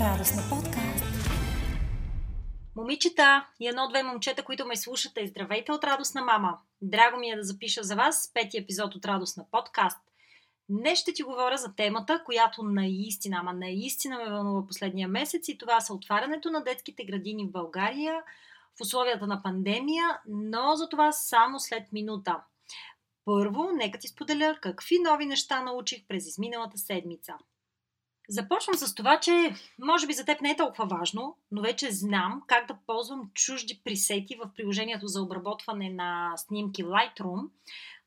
Радостна подкаст. Момичета и едно-две момчета, които ме слушате, здравейте от Радостна мама. Драго ми е да запиша за вас пети епизод от Радостна подкаст. Днес ще ти говоря за темата, която наистина, ама наистина ме вълнува последния месец и това са отварянето на детските градини в България в условията на пандемия, но за това само след минута. Първо, нека ти споделя какви нови неща научих през изминалата седмица. Започвам с това, че може би за теб не е толкова важно, но вече знам как да ползвам чужди пресети в приложението за обработване на снимки Lightroom.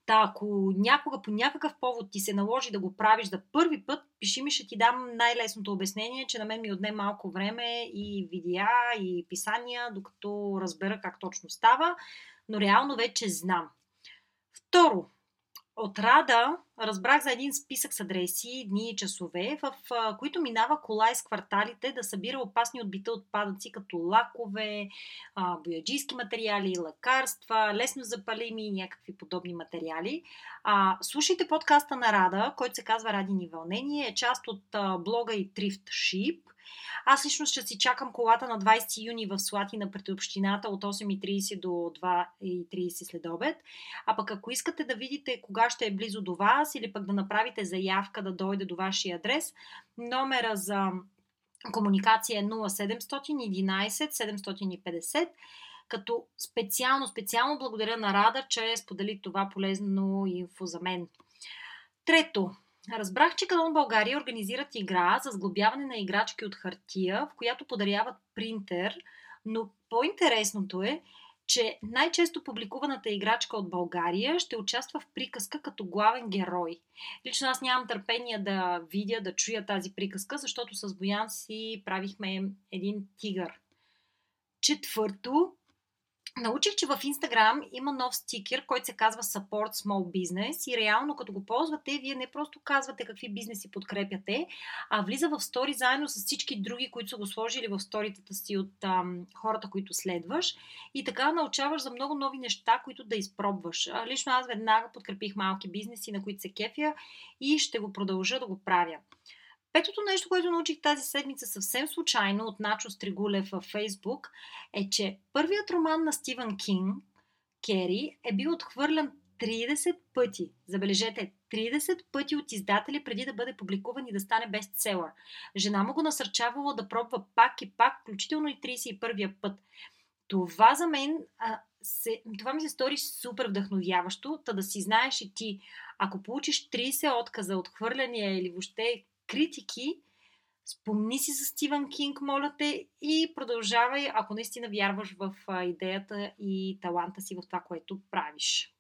Та, ако някога по някакъв повод ти се наложи да го правиш за първи път, пиши ми, ще ти дам най-лесното обяснение, че на мен ми отне малко време и видеа, и писания, докато разбера как точно става, но реално вече знам. Второ, от Рада разбрах за един списък с адреси, дни и часове, в които минава кола из кварталите да събира опасни отбита отпадъци, като лакове, бояджийски материали, лекарства, лесно запалими и някакви подобни материали. Слушайте подкаста на Рада, който се казва Радини вълнение, е част от блога и Thrift Ship – аз лично ще си чакам колата на 20 юни в Слатина пред общината от 8.30 до 2.30 след обед. А пък ако искате да видите кога ще е близо до вас или пък да направите заявка да дойде до вашия адрес, номера за комуникация е 0711 750 като специално, специално благодаря на Рада, че сподели това полезно инфо за мен. Трето, Разбрах, че Канон България организират игра за сглобяване на играчки от хартия, в която подаряват принтер, но по-интересното е, че най-често публикуваната играчка от България ще участва в приказка като главен герой. Лично аз нямам търпение да видя, да чуя тази приказка, защото с Боян си правихме един тигър. Четвърто, Научих, че в Инстаграм има нов стикер, който се казва Support Small Business и реално като го ползвате, вие не просто казвате какви бизнеси подкрепяте, а влиза в стори заедно с всички други, които са го сложили в сторитата си от ам, хората, които следваш и така научаваш за много нови неща, които да изпробваш. Лично аз веднага подкрепих малки бизнеси, на които се кефя и ще го продължа да го правя. Петото нещо, което научих тази седмица съвсем случайно от Начо Стригулев във Фейсбук е, че първият роман на Стивън Кинг, Кери, е бил отхвърлен 30 пъти. Забележете, 30 пъти от издатели преди да бъде публикуван и да стане бестселър. Жена му го насърчавала да пробва пак и пак, включително и 31-я път. Това за мен а, се, това ми се стори супер вдъхновяващо, та да си знаеш и ти, ако получиш 30 отказа, отхвърляния или въобще критики, спомни си за Стивън Кинг, моля те, и продължавай, ако наистина вярваш в идеята и таланта си в това, което правиш.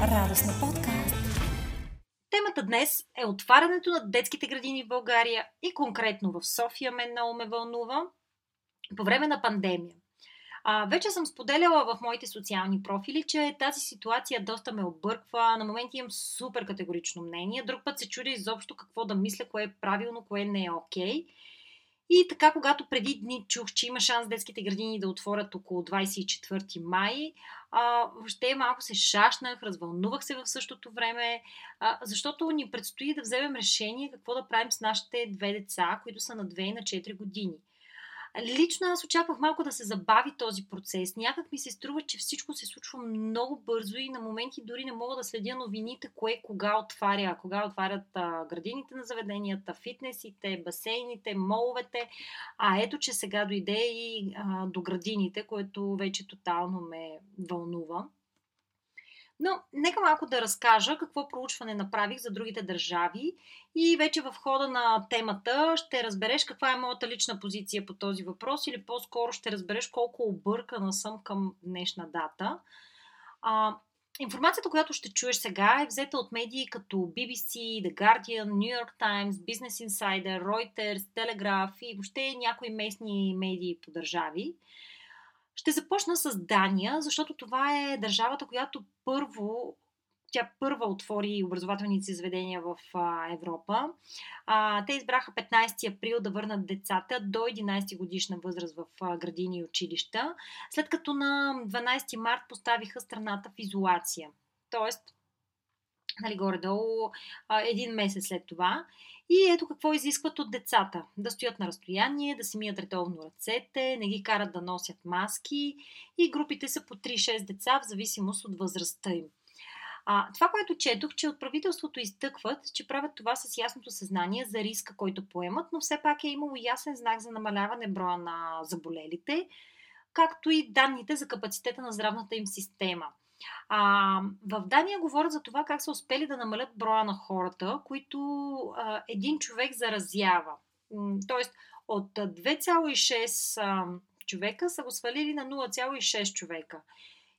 Радостна подкаст. Темата днес е отварянето на детските градини в България и конкретно в София мен много ме вълнува по време на пандемия. А, вече съм споделяла в моите социални профили, че тази ситуация доста ме обърква. На моменти имам супер категорично мнение. Друг път се чудя изобщо какво да мисля, кое е правилно, кое не е окей. Okay. И така, когато преди дни чух, че има шанс детските градини да отворят около 24 май, а, въобще малко се шашнах, развълнувах се в същото време, а, защото ни предстои да вземем решение какво да правим с нашите две деца, които са на 2 и на 4 години. Лично аз очаквах малко да се забави този процес. Някак ми се струва, че всичко се случва много бързо и на моменти дори не мога да следя новините, кое кога отваря. Кога отварят а, градините на заведенията, фитнесите, басейните, моловете. А ето, че сега дойде и а, до градините, което вече тотално ме вълнува. Но нека малко да разкажа какво проучване направих за другите държави и вече в хода на темата ще разбереш каква е моята лична позиция по този въпрос или по-скоро ще разбереш колко объркана съм към днешна дата. А, информацията, която ще чуеш сега е взета от медии като BBC, The Guardian, New York Times, Business Insider, Reuters, Telegraph и въобще някои местни медии по държави. Ще започна с Дания, защото това е държавата, която първо тя първа отвори образователните заведения в Европа. Те избраха 15 април да върнат децата до 11 годишна възраст в градини и училища, след като на 12 март поставиха страната в изолация. Тоест, нали, горе-долу един месец след това. И ето какво изискват от децата. Да стоят на разстояние, да си мият редовно ръцете, не ги карат да носят маски и групите са по 3-6 деца в зависимост от възрастта им. А, това, което четох, че от правителството изтъкват, че правят това с ясното съзнание за риска, който поемат, но все пак е имало ясен знак за намаляване броя на заболелите, както и данните за капацитета на здравната им система. А, в Дания говорят за това как са успели да намалят броя на хората, които а, един човек заразява. Тоест, от 2,6 човека са го свалили на 0,6 човека.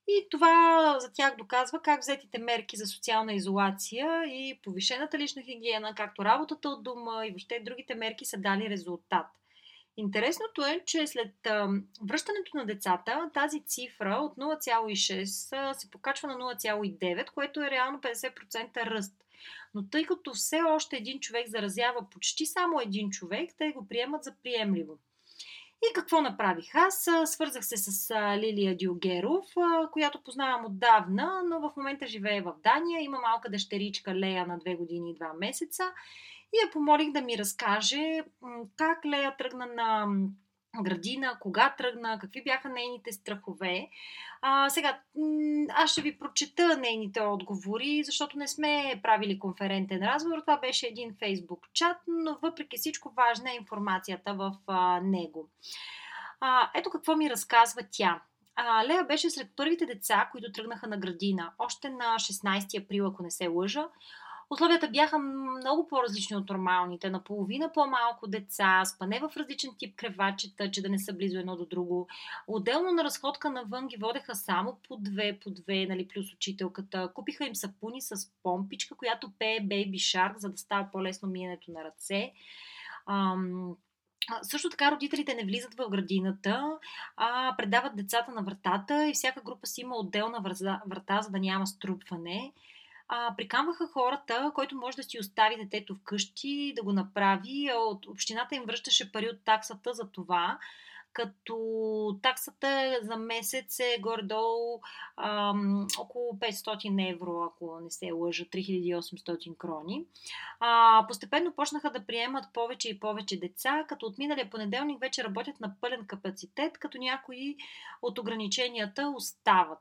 И това за тях доказва как взетите мерки за социална изолация и повишената лична хигиена, както работата от дома и въобще другите мерки са дали резултат. Интересното е, че след връщането на децата, тази цифра от 0,6 се покачва на 0,9, което е реално 50% ръст. Но тъй като все още един човек заразява почти само един човек, те го приемат за приемливо. И какво направих? Аз свързах се с Лилия Дюгеров, която познавам отдавна, но в момента живее в Дания. Има малка дъщеричка Лея на 2 години и 2 месеца. И я помолих да ми разкаже как Лея тръгна на градина, кога тръгна, какви бяха нейните страхове. А, сега, аз ще ви прочета нейните отговори, защото не сме правили конферентен разговор. Това беше един фейсбук чат, но въпреки всичко важна е информацията в а, него. А, ето какво ми разказва тя. А, Лея беше сред първите деца, които тръгнаха на градина, още на 16 април, ако не се лъжа. Условията бяха много по-различни от нормалните. Наполовина по-малко деца, спане в различен тип кревачета, че да не са близо едно до друго. Отделно на разходка навън ги водеха само по две, по две, нали, плюс учителката. Купиха им сапуни с помпичка, която пее Baby Shark, за да става по-лесно миенето на ръце. Ам, също така родителите не влизат в градината, а предават децата на вратата и всяка група си има отделна врата, за да няма струпване а, приканваха хората, който може да си остави детето вкъщи, да го направи. От общината им връщаше пари от таксата за това като таксата за месец е горе-долу ам, около 500 евро, ако не се лъжа, 3800 крони. А, постепенно почнаха да приемат повече и повече деца, като от миналия понеделник вече работят на пълен капацитет, като някои от ограниченията остават.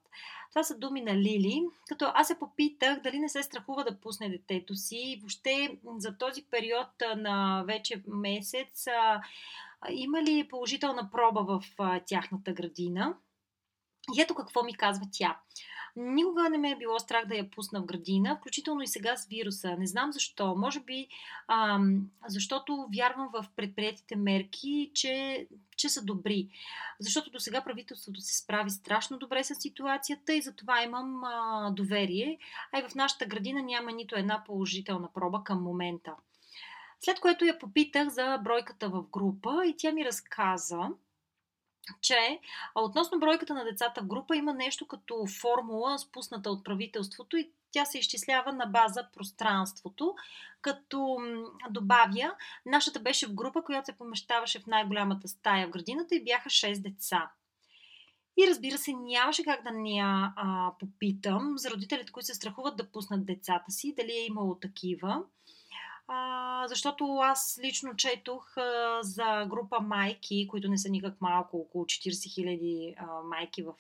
Това са думи на Лили, като аз се попитах дали не се страхува да пусне детето си. И въобще за този период на вече месец има ли положителна проба в тяхната градина? И ето какво ми казва тя. Никога не ме е било страх да я пусна в градина, включително и сега с вируса. Не знам защо. Може би ам, защото вярвам в предприятите мерки, че, че са добри. Защото до сега правителството се справи страшно добре с ситуацията и затова имам а, доверие. А и в нашата градина няма нито една положителна проба към момента. След което я попитах за бройката в група и тя ми разказа, че относно бройката на децата в група има нещо като формула, спусната от правителството и тя се изчислява на база пространството, като добавя, нашата беше в група, която се помещаваше в най-голямата стая в градината и бяха 6 деца. И разбира се, нямаше как да не я а, попитам за родителите, които се страхуват да пуснат децата си, дали е имало такива а, защото аз лично четох а, за група майки, които не са никак малко, около 40 хиляди майки в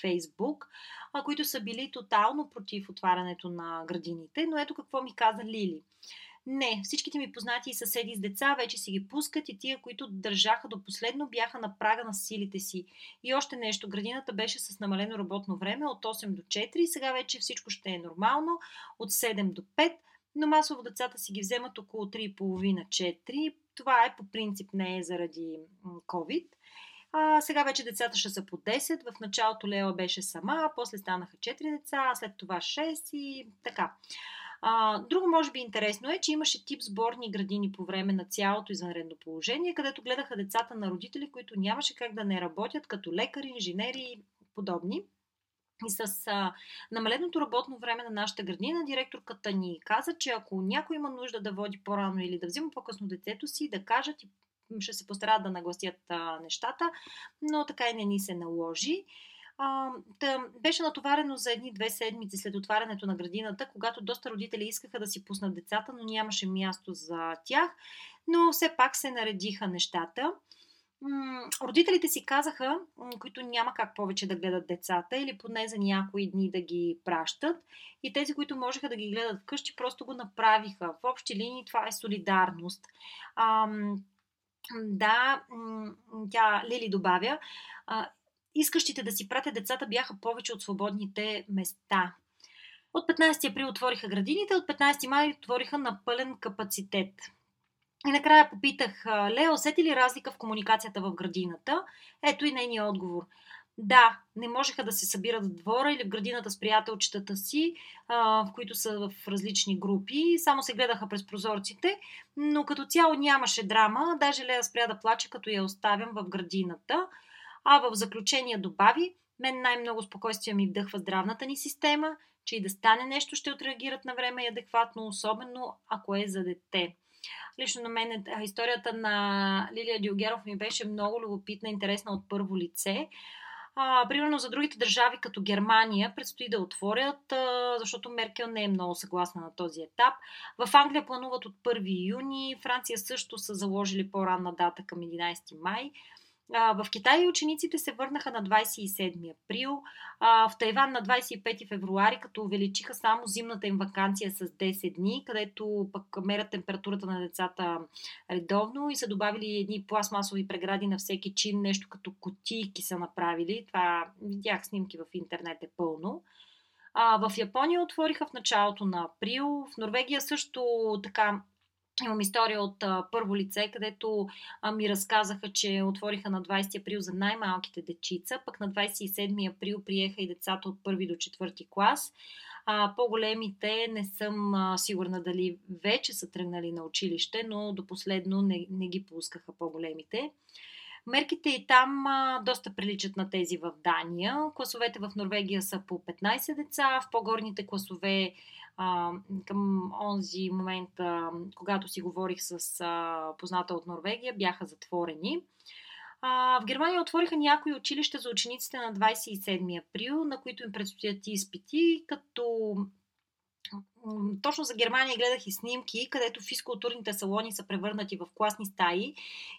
Фейсбук, които са били тотално против отварянето на градините. Но ето какво ми каза Лили. Не, всичките ми познати и съседи с деца вече си ги пускат и тия, които държаха до последно, бяха на прага на силите си. И още нещо, градината беше с намалено работно време от 8 до 4 и сега вече всичко ще е нормално от 7 до 5 но масово децата си ги вземат около 3,5-4. Това е по принцип не е заради COVID. А, сега вече децата ще са по 10. В началото Лела беше сама, после станаха 4 деца, след това 6 и така. А, друго може би интересно е, че имаше тип сборни градини по време на цялото извънредно положение, където гледаха децата на родители, които нямаше как да не работят като лекари, инженери и подобни. И с а, намаленото работно време на нашата градина, директорката ни каза, че ако някой има нужда да води по-рано или да взима по-късно детето си, да кажат и ще се постарат да нагласят а, нещата, но така и не ни се наложи. А, да, беше натоварено за едни-две седмици след отварянето на градината, когато доста родители искаха да си пуснат децата, но нямаше място за тях. Но все пак се наредиха нещата. Родителите си казаха, които няма как повече да гледат децата или поне за някои дни да ги пращат. И тези, които можеха да ги гледат вкъщи, просто го направиха. В общи линии това е солидарност. Ам, да, тя Лили добавя, а, искащите да си пратят децата бяха повече от свободните места. От 15 април отвориха градините, от 15 май отвориха на пълен капацитет. И накрая попитах, Лео, усети ли разлика в комуникацията в градината? Ето и нейният отговор. Да, не можеха да се събират в двора или в градината с приятелчетата си, в които са в различни групи. Само се гледаха през прозорците, но като цяло нямаше драма. Даже Лея спря да плаче, като я оставям в градината. А в заключение добави, мен най-много спокойствие ми вдъхва здравната ни система, че и да стане нещо ще отреагират на време и адекватно, особено ако е за дете. Лично на мен историята на Лилия Диогеров ми беше много любопитна, интересна от първо лице. А, примерно за другите държави, като Германия, предстои да отворят, а, защото Меркел не е много съгласна на този етап. В Англия плануват от 1 юни, Франция също са заложили по-ранна дата към 11 май. В Китай учениците се върнаха на 27 април, в Тайван на 25 февруари, като увеличиха само зимната им вакансия с 10 дни, където пък мерят температурата на децата редовно и са добавили едни пластмасови прегради на всеки чин, нещо като котийки са направили. Това видях снимки в интернет е пълно. А, в Япония отвориха в началото на април. В Норвегия също така Имам история от а, първо лице, където а, ми разказаха, че отвориха на 20 април за най-малките дечица, пък на 27 април приеха и децата от първи до четвърти клас. А, по-големите не съм а, сигурна дали вече са тръгнали на училище, но до последно не, не ги пускаха по-големите. Мерките и там а, доста приличат на тези в Дания. Класовете в Норвегия са по 15 деца, в по-горните класове а, към онзи момент, а, когато си говорих с а, позната от Норвегия, бяха затворени. А, в Германия отвориха някои училища за учениците на 27 април, на които им предстоят изпити, като точно за Германия гледах и снимки, където физкултурните салони са превърнати в класни стаи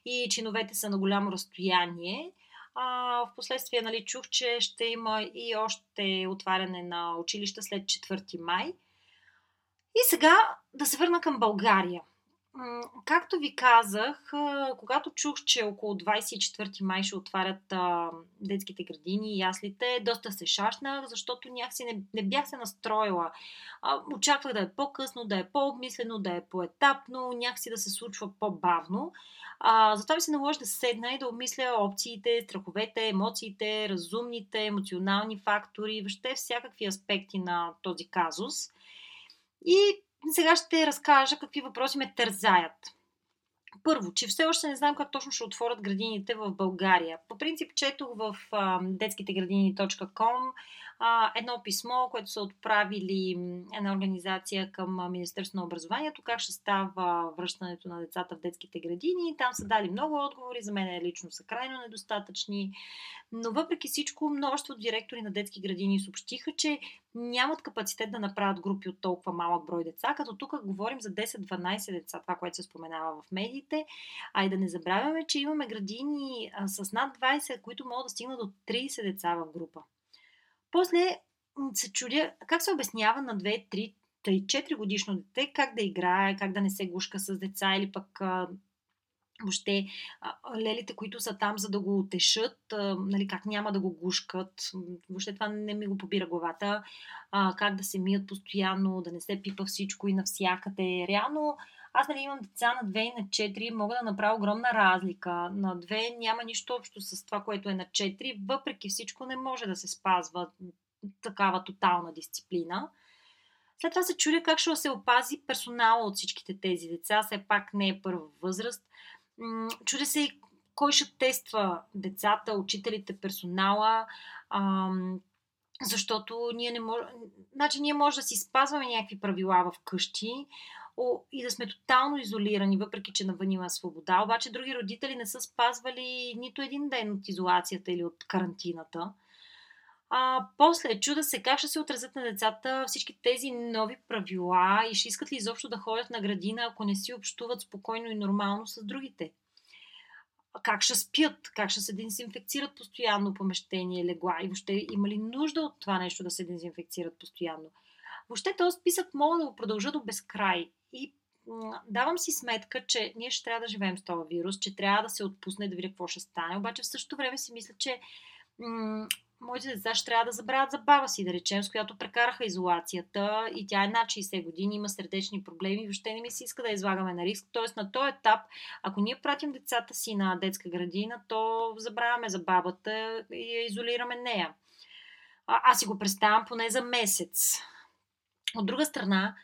и чиновете са на голямо разстояние. А, в последствие нали, чух, че ще има и още отваряне на училища след 4 май. И сега да се върна към България. Както ви казах, когато чух, че около 24 май ще отварят детските градини и яслите, доста се шашнах, защото някакси не, не бях се настроила. очаквах да е по-късно, да е по-обмислено, да е по-етапно, някакси да се случва по-бавно. А, затова ми се наложи да седна и да обмисля опциите, страховете, емоциите, разумните, емоционални фактори, въобще всякакви аспекти на този казус. И сега ще разкажа какви въпроси ме тързаят. Първо, че все още не знам как точно ще отворят градините в България. По принцип, четох в детскитеградини.com а, едно писмо, което са отправили една организация към Министерство на образованието, как ще става връщането на децата в детските градини. Там са дали много отговори, за мен лично са крайно недостатъчни. Но въпреки всичко, множество директори на детски градини съобщиха, че нямат капацитет да направят групи от толкова малък брой деца, като тук говорим за 10-12 деца, това, което се споменава в медиите. А и да не забравяме, че имаме градини с над 20, които могат да стигнат до 30 деца в група. После се чудя как се обяснява на 2, 3, 3 4 годишно дете как да играе, как да не се гушка с деца или пък въобще лелите, които са там за да го утешат, а, нали, как няма да го гушкат. Въобще това не ми го побира главата. А, как да се мият постоянно, да не се пипа всичко и навсякъде. Реално аз нали имам деца на 2 и на 4, мога да направя огромна разлика. На 2 няма нищо общо с това, което е на 4. Въпреки всичко не може да се спазва такава тотална дисциплина. След това се чудя как ще се опази персонала от всичките тези деца. Все пак не е първа възраст. Чудя се и кой ще тества децата, учителите, персонала. Защото ние не може. Значи, ние може да си спазваме някакви правила в къщи, и да сме тотално изолирани, въпреки че навън има свобода. Обаче други родители не са спазвали нито един ден от изолацията или от карантината. А, после чуда се как ще се отразят на децата всички тези нови правила и ще искат ли изобщо да ходят на градина, ако не си общуват спокойно и нормално с другите. Как ще спят, как ще се дезинфекцират постоянно помещение, легла и въобще има ли нужда от това нещо да се дезинфекцират постоянно. Въобще този списък мога да го продължа до безкрай и давам си сметка, че ние ще трябва да живеем с този вирус, че трябва да се отпусне да видя какво ще стане. Обаче в същото време си мисля, че м- моите деца ще трябва да забравят за баба си, да речем, с която прекараха изолацията и тя е над 60 години, има сърдечни проблеми, въобще не ми се иска да излагаме на риск. Тоест на този етап, ако ние пратим децата си на детска градина, то забравяме за и я изолираме нея. А, аз си го представям поне за месец. От друга страна,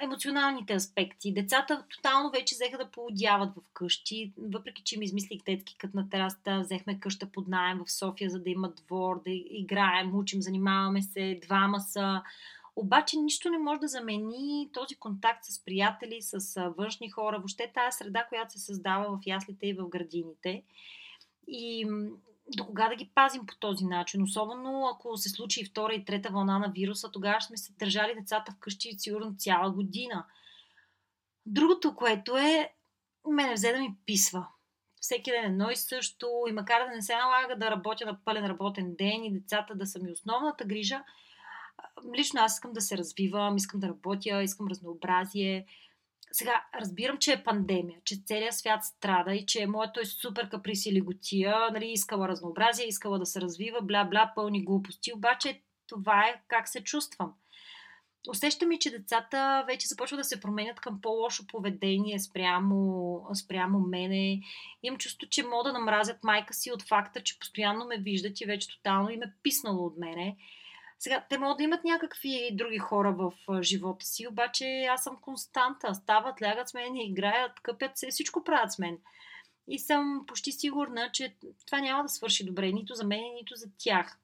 емоционалните аспекти. Децата тотално вече взеха да поудяват в къщи, въпреки че ми измислих детски кът на терасата, взехме къща под найем в София, за да има двор, да играем, учим, занимаваме се, двама са. Обаче нищо не може да замени този контакт с приятели, с външни хора, въобще тази среда, която се създава в яслите и в градините. И до кога да ги пазим по този начин? Особено ако се случи и втора и трета вълна на вируса, тогава сме се държали децата вкъщи сигурно цяла година. Другото, което е, мене взе да ми писва. Всеки ден едно и също, и макар да не се налага да работя на пълен работен ден и децата да са ми основната грижа, лично аз искам да се развивам, искам да работя, искам разнообразие. Сега, разбирам, че е пандемия, че целият свят страда и че моето е супер каприс или готия, нали, искала разнообразие, искала да се развива, бла-бла, пълни глупости, обаче това е как се чувствам. Усещам ми, че децата вече започват да се променят към по-лошо поведение спрямо, спрямо мене. Имам чувство, че мога да намразят майка си от факта, че постоянно ме виждат и вече тотално им е писнало от мене. Сега, те могат да имат някакви други хора в живота си, обаче аз съм константа. Стават, лягат с мен, играят, къпят се, всичко правят с мен. И съм почти сигурна, че това няма да свърши добре, нито за мен, нито за тях.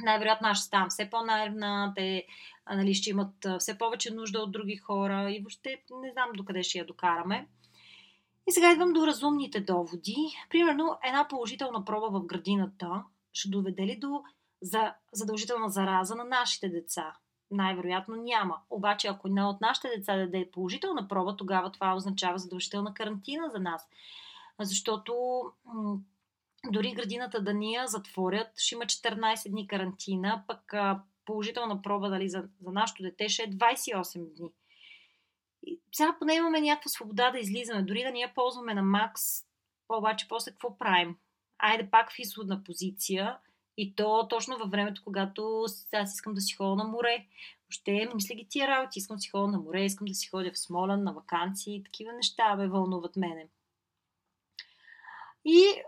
Най-вероятно аз ще ставам все по-нервна, те нали, ще имат все повече нужда от други хора и въобще не знам докъде ще я докараме. И сега идвам до разумните доводи. Примерно, една положителна проба в градината ще доведе ли до за задължителна зараза на нашите деца? Най-вероятно няма. Обаче, ако една от нашите деца даде положителна проба, тогава това означава задължителна карантина за нас. Защото дори градината да ни я затворят, ще има 14 дни карантина, пък положителна проба дали, за, за нашето дете ще е 28 дни. И сега поне имаме някаква свобода да излизаме, дори да ни я ползваме на макс, обаче после какво правим? Айде пак в изходна позиция – и то точно във времето, когато аз искам да си ходя на море. Още мисля ги тия работи. Искам да си ходя на море, искам да си ходя в Смолен на вакансии. Такива неща ме вълнуват мене. И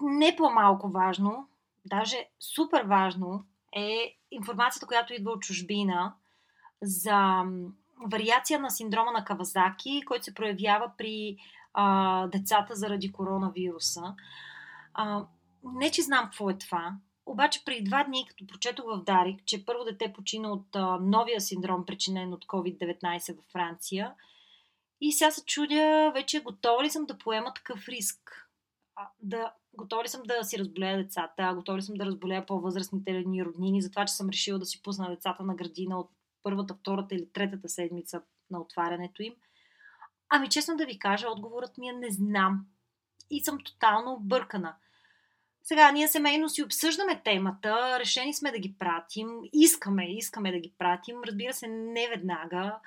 не по-малко важно, даже супер важно е информацията, която идва от чужбина за вариация на синдрома на Кавазаки, който се проявява при а, децата заради коронавируса. А, не, че знам какво е това, обаче преди два дни, като прочетох в Дарик, че първо дете почина от а, новия синдром, причинен от COVID-19 във Франция, и сега се чудя, вече готова ли съм да поема такъв риск? А, да, готова ли съм да си разболея децата? Готова ли съм да разболея по-възрастните ни роднини? Затова, че съм решила да си пусна децата на градина от първата, втората или третата седмица на отварянето им? Ами, честно да ви кажа, отговорът ми е не знам. И съм тотално объркана – сега, ние семейно си обсъждаме темата, решени сме да ги пратим, искаме, искаме да ги пратим, разбира се, не веднага.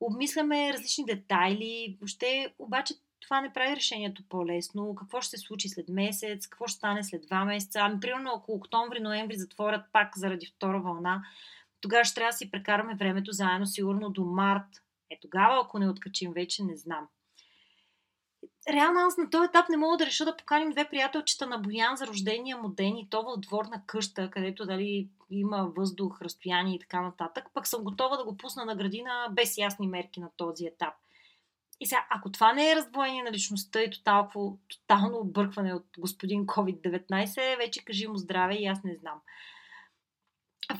Обмисляме различни детайли, въобще, обаче това не прави решението по-лесно. Какво ще се случи след месец, какво ще стане след два месеца. Ами, примерно, ако октомври-ноември затворят пак заради втора вълна, тогава ще трябва да си прекараме времето заедно, сигурно до март. Е тогава, ако не откачим вече, не знам реално аз на този етап не мога да реша да поканим две приятелчета на Боян за рождения му ден и то в дворна къща, където дали има въздух, разстояние и така нататък. Пък съм готова да го пусна на градина без ясни мерки на този етап. И сега, ако това не е раздвоение на личността и тотално, тотално объркване от господин COVID-19, вече кажи му здраве и аз не знам.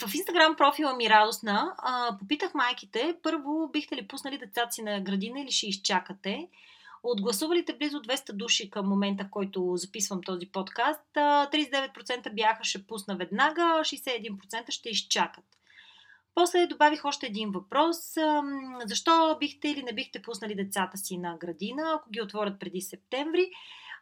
В инстаграм профила ми радостна а, попитах майките, първо бихте ли пуснали децата си на градина или ще изчакате? От гласувалите близо 200 души към момента, в който записвам този подкаст, 39% бяха ще пусна веднага, 61% ще изчакат. После добавих още един въпрос. Защо бихте или не бихте пуснали децата си на градина, ако ги отворят преди септември?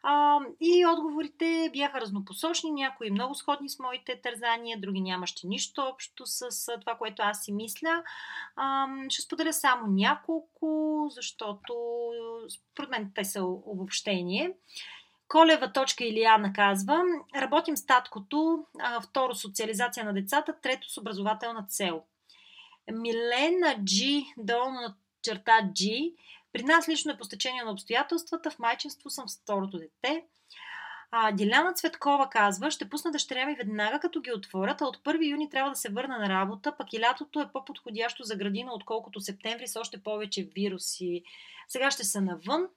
А, и отговорите бяха разнопосочни, някои много сходни с моите тързания, други нямащи нищо общо с това, което аз си мисля. А, ще споделя само няколко, защото според мен те са обобщение. Колева точка Илияна казва, работим с таткото, второ социализация на децата, трето с образователна цел. Милена Джи, долна черта Джи, при нас лично е по стечение на обстоятелствата. В майчинство съм второто дете. А, Диляна Цветкова казва, ще пусна дъщеря ми веднага като ги отворят, а от 1 юни трябва да се върна на работа, пък и лятото е по-подходящо за градина, отколкото септември с още повече вируси. Сега ще са навън.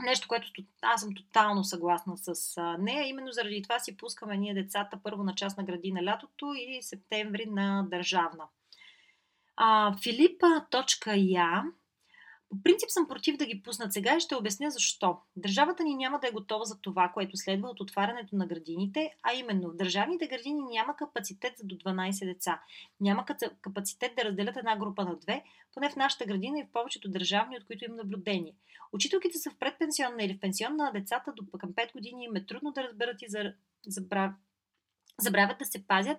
Нещо, което аз съм тотално съгласна с нея. Именно заради това си пускаме ние децата първо на част на градина лятото и септември на държавна. А, Филипа.я по принцип съм против да ги пуснат сега и ще обясня защо. Държавата ни няма да е готова за това, което следва от отварянето на градините, а именно в държавните градини няма капацитет за до 12 деца. Няма капацитет да разделят една група на две, поне в нашата градина и в повечето държавни, от които им наблюдение. Учителките са в предпенсионна или в пенсионна на децата до към 5 години им е трудно да разберат и за, забравят забравят да се пазят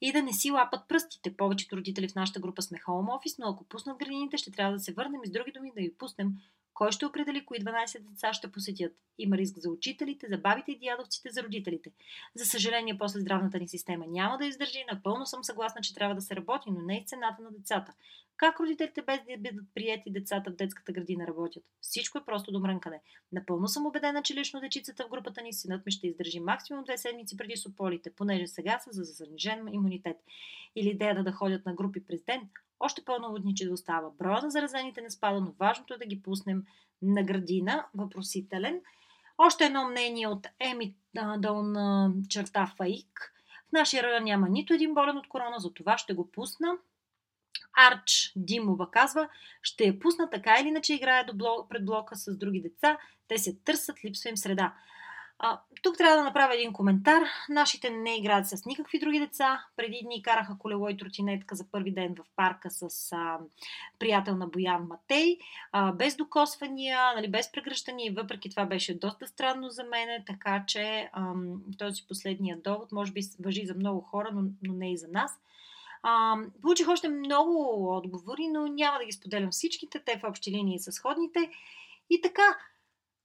и да не си лапат пръстите. Повечето родители в нашата група сме home office, но ако пуснат градините, ще трябва да се върнем и с други думи да ги пуснем. Кой ще определи кои 12 деца ще посетят? Има риск за учителите, за бабите и дядовците, за родителите. За съжаление, после здравната ни система няма да издържи. Напълно съм съгласна, че трябва да се работи, но не и цената на децата. Как родителите без да бъдат приети децата в детската градина работят? Всичко е просто до мрънкане. Напълно съм убедена, че лично дечицата в групата ни, синът ми ще издържи максимум две седмици преди сополите, понеже сега са за занижен имунитет. Или идеята да ходят на групи през ден, още по-наводниче да остава. Броя на заразените не спада, но важното е да ги пуснем на градина, въпросителен. Още едно мнение от Еми Дон черта Фаик. В нашия район няма нито един болен от корона, за това ще го пусна. Арч Димова казва, ще я пусна така или иначе играе до блок, пред блока с други деца. Те се търсят, липсва им среда. А, тук трябва да направя един коментар. Нашите не играят с никакви други деца. Преди дни караха колело и тротинетка за първи ден в парка с а, приятел на Боян Матей, а, без докосвания, нали, без прегръщания въпреки това беше доста странно за мене, така че а, този последния довод може би въжи за много хора, но, но не и за нас. А, получих още много отговори, но няма да ги споделям всичките. Те в общи линии са сходните. И така,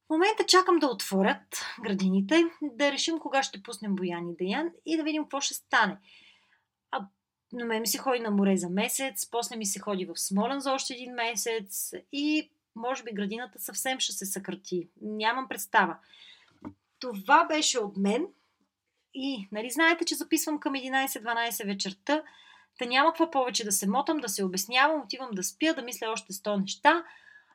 в момента чакам да отворят градините, да решим кога ще пуснем Боян и Даян и да видим какво ще стане. А, на мен ми се ходи на море за месец, после ми се ходи в Смолен за още един месец и може би градината съвсем ще се съкрати. Нямам представа. Това беше от мен. И, нали, знаете, че записвам към 11-12 вечерта. Та няма какво повече да се мотам, да се обяснявам, отивам да спя, да мисля още 100 неща.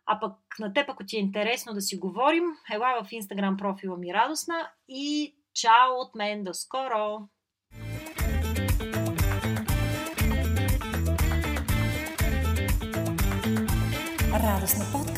А пък на теб, ако ти е интересно да си говорим, ела в инстаграм профила ми радостна и чао от мен до скоро! Радостна подкаст